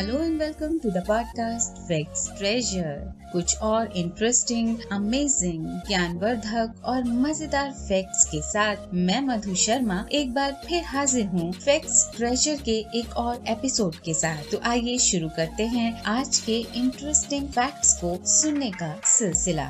Hello and welcome to the podcast facts treasure कुछ और interesting amazing ज्ञानवर्धक और मज़ेदार फैक्ट्स के साथ मैं मधु शर्मा एक बार फिर हाजिर हूँ फैक्ट्स ट्रेजर के एक और एपिसोड के साथ। तो आइए शुरू करते हैं आज के इंटरेस्टिंग फैक्ट्स को सुनने का सिलसिला।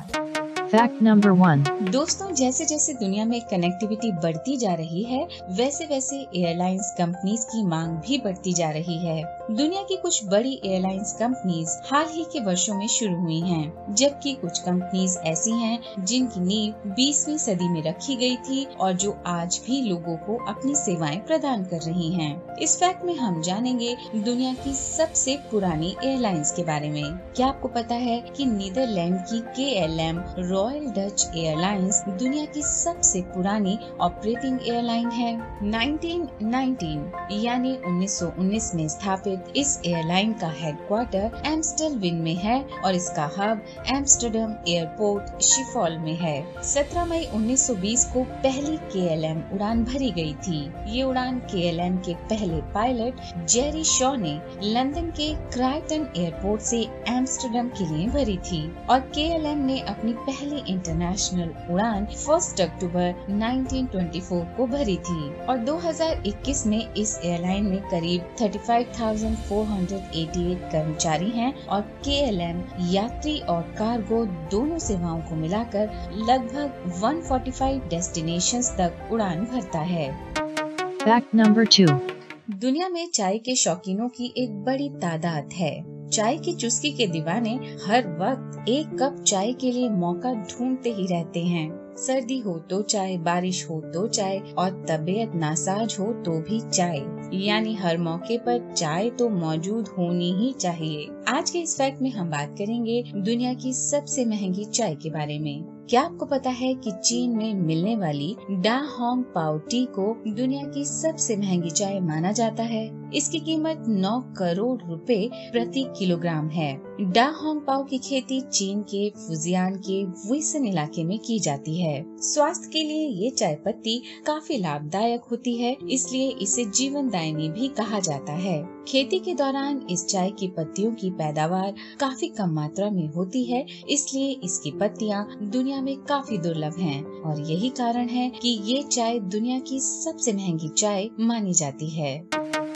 फैक्ट नंबर वन दोस्तों जैसे जैसे दुनिया में कनेक्टिविटी बढ़ती जा रही है वैसे वैसे एयरलाइंस कंपनीज़ की मांग भी बढ़ती जा रही है। दुनिया की कुछ बड़ी एयरलाइंस कंपनीज़ हाल ही के वर्षों में शुरू हुई हैं, जबकि कुछ कंपनीज़ ऐसी हैं जिनकी नींव 20वीं सदी में रखी गई थी और जो आज भी लोगों को अपनी सेवाएँ प्रदान कर रही हैं। इस फैक्ट में हम जानेंगे दुनिया की सबसे पुरानी एयरलाइंस के बारे में क्या आपको पता है कि नीदरलैंड की K L M Royal Dutch Airlines दुनिया की सबसे पुरानी ऑपरेटिंग एयरलाइन है 1919 यानी 1919 में स्थापित इस एयरलाइन का हेडक्वार्टर एम्स्टलविन में है और इसका हब एम्स्टरडम एयरपोर्ट शिफॉल में है। 17 मई 1920 को पहली के उड़ान भरी गई थी। ये उड़ान के के पहले पायलट जेरी शॉ ने लंदन के क्राइटन एयरपोर्ट से एम्स्टरडम के लिए भरी थी और के ने अपनी पहली इंटरनेशनल उड़ान फ़र्स्ट अक्टूबर 1924 को भरी थी और 2021 में इस एयरलाइन में करीब 35,000 488 कर्मचारी हैं और के यात्री और कार्गो दोनों सेवाओं को मिलाकर लगभग 145 डेस्टिनेशंस तक उड़ान भरता है। फैक्ट नंबर टू दुनिया में चाय के शौकीनों की एक बड़ी तादाद है। चाय की चुस्की के दीवाने हर वक्त एक कप चाय के लिए मौका ढूंढते ही रहते हैं। सर्दी हो तो चाय, बारिश हो तो चाय और तबीयत नासाज हो तो भी चाय। यानी हर मौके पर चाय तो मौजूद होनी ही चाहिए। आज के इस फैक्ट में हम बात करेंगे दुनिया की सबसे महँगी चाय के बारे में। क्या आपको पता है कि चीन में मिलने वाली डा होंग पाओ टी को दुनिया की सबसे महँगी चाय माना जाता है? इसकी कीमत 9 करोड़ रुपए प्रति किलोग्राम है। डा होंग पाओ की खेती चीन के फुजियान के वुसन इलाके में की जाती है। स्वास्थ्य के लिए ये चाय पत्ती काफ़ी लाभदायक होती है, इसलिए इसे जीवन दायनी भी कहा जाता है। खेती के दौरान इस चाय की पत्तियों की पैदावार काफ़ी कम मात्रा में होती है, इसलिए इसकी पत्तियाँ दुनिया में काफ़ी दुर्लभ हैं और यही कारण है कि ये चाय दुनिया की सबसे महँगी चाय मानी जाती है।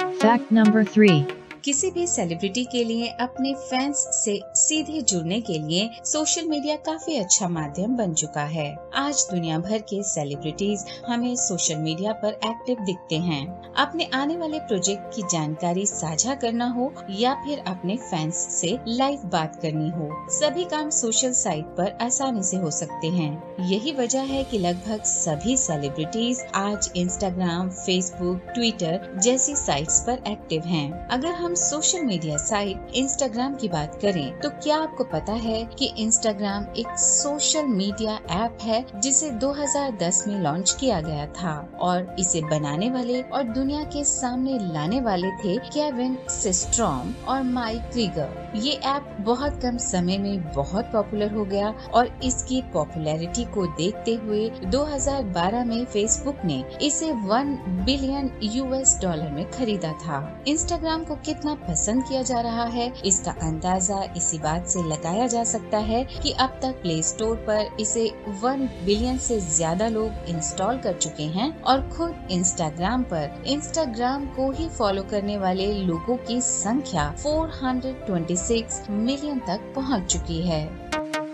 फैक्ट नंबर थ्री किसी भी सेलिब्रिटी के लिए अपने फैंस से सीधे जुड़ने के लिए सोशल मीडिया काफ़ी अच्छा माध्यम बन चुका है। आज दुनिया भर के सेलिब्रिटीज हमें सोशल मीडिया पर एक्टिव दिखते हैं। अपने आने वाले प्रोजेक्ट की जानकारी साझा करना हो या फिर अपने फैंस से लाइव बात करनी हो, सभी काम सोशल साइट पर आसानी से हो सकते हैं। यही वजह है कि लगभग सभी सेलिब्रिटीज आज इंस्टाग्राम फेसबुक ट्विटर जैसी साइट्स पर एक्टिव हैं। अगर हम सोशल मीडिया साइट इंस्टाग्राम की बात करें तो क्या आपको पता है कि इंस्टाग्राम एक सोशल मीडिया ऐप है जिसे 2010 में लॉन्च किया गया था? और इसे बनाने वाले और दुनिया के सामने लाने वाले थे केविन सिस्ट्रॉम और माइक क्रीगर ये ऐप बहुत कम समय में बहुत पॉपुलर हो गया और इसकी पॉपुलैरिटी को देखते हुए 2012 में फेसबुक ने इसे 1 बिलियन यूएस डॉलर में खरीदा था। इंस्टाग्राम को कितना कितना पसंद किया जा रहा है। इसका अंदाज़ा इसी बात से लगाया जा सकता है कि अब तक प्ले स्टोर पर इसे वन बिलियन से ज़्यादा लोग इंस्टॉल कर चुके हैं और खुद इंस्टाग्राम पर इंस्टाग्राम को ही फॉलो करने वाले लोगों की संख्या 426 मिलियन तक पहुँच चुकी है।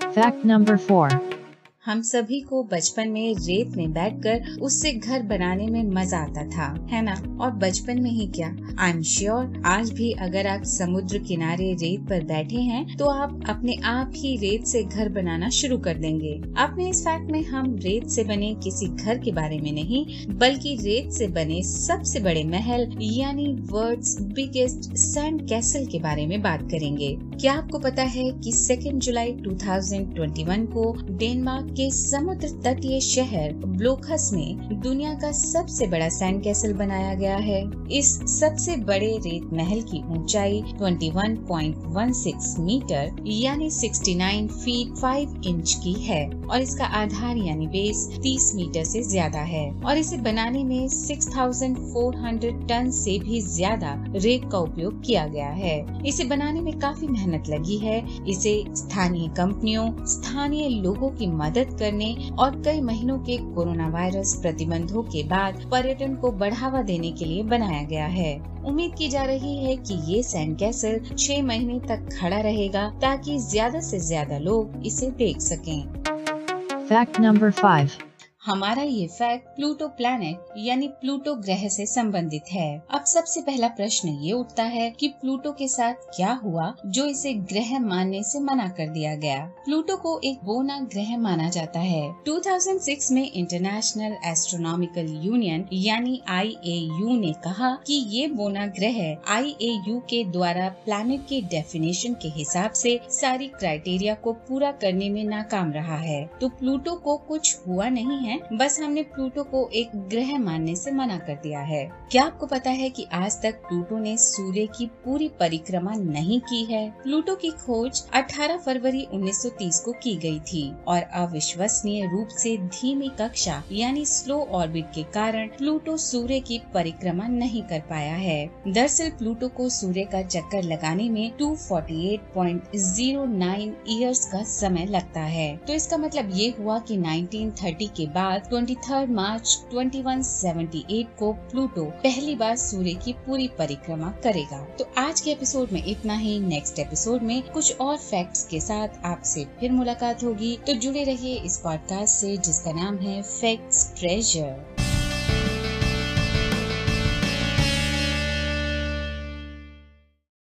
फैक्ट नंबर फोर हम सभी को बचपन में रेत में बैठकर उससे घर बनाने में मज़ा आता था, है ना? और बचपन में ही क्या? आई एम श्योर आज भी अगर आप समुद्र किनारे रेत पर बैठे हैं तो आप अपने आप ही रेत से घर बनाना शुरू कर देंगे। अपने इस फैक्ट में हम रेत से बने किसी घर के बारे में नहीं, बल्कि रेत से बने सबसे बड़े महल, यानी वर्ल्ड बिगेस्ट सैंड कैसल के बारे में बात करेंगे। क्या आपको पता है कि सेकेंड जुलाई 2021 को डेनमार्क के समुद्र तटीय शहर ब्लोखस में दुनिया का सबसे बड़ा सैंड कैसल बनाया गया है। इस सबसे बड़े रेत महल की ऊंचाई 21.16 मीटर यानी 69 फीट 5 इंच की है और इसका आधार यानी बेस 30 मीटर से ज़्यादा है और इसे बनाने में 6,400 टन से भी ज़्यादा रेत का उपयोग किया गया है। इसे बनाने में काफ़ी मेहनत लगी है। इसे स्थानीय कंपनियों स्थानीय लोगों की मदद करने और कई महीनों के कोरोना वायरस प्रतिबंधों के बाद पर्यटन को बढ़ावा देने के लिए बनाया गया है उम्मीद की जा रही है कि ये सैंड कैसल छह महीने तक खड़ा रहेगा ताकि ज़्यादा से ज़्यादा लोग इसे देख सकें फैक्ट नंबर 5. हमारा ये फैक्ट प्लूटो प्लैनेट यानी प्लूटो ग्रह से संबंधित है। अब सबसे पहला प्रश्न ये उठता है कि प्लूटो के साथ क्या हुआ, जो इसे ग्रह मानने से मना कर दिया गया। प्लूटो को एक बोना ग्रह माना जाता है। 2006 में इंटरनेशनल एस्ट्रोनॉमिकल यूनियन यानी आईएयू ने कहा कि ये बोना ग्रह आईएयू के द्वारा प्लैनेट के डेफिनेशन के हिसाब से सारी क्राइटेरिया को पूरा करने में नाकाम रहा है। तो प्लूटो को कुछ हुआ नहीं है? है, बस हमने प्लूटो को एक ग्रह मानने से मना कर दिया है। क्या आपको पता है कि आज तक प्लूटो ने सूर्य की पूरी परिक्रमा नहीं की है? प्लूटो की खोज 18 फरवरी 1930 को की गई थी और अविश्वसनीय रूप से धीमी कक्षा, यानी स्लो ऑर्बिट के कारण प्लूटो सूर्य की परिक्रमा नहीं कर पाया है। दरअसल प्लूटो को सूर्य का चक्कर लगाने में 248.09 इयर्स का समय लगता है। तो इसका मतलब ये हुआ कि 1930 के बाद बाद 23 मार्च 2178 को प्लूटो पहली बार सूर्य की पूरी परिक्रमा करेगा। तो आज के एपिसोड में इतना ही। नेक्स्ट एपिसोड में कुछ और फैक्ट्स के साथ आपसे फिर मुलाकात होगी। तो जुड़े रहिए इस पॉडकास्ट से, जिसका नाम है फैक्ट्स ट्रेजर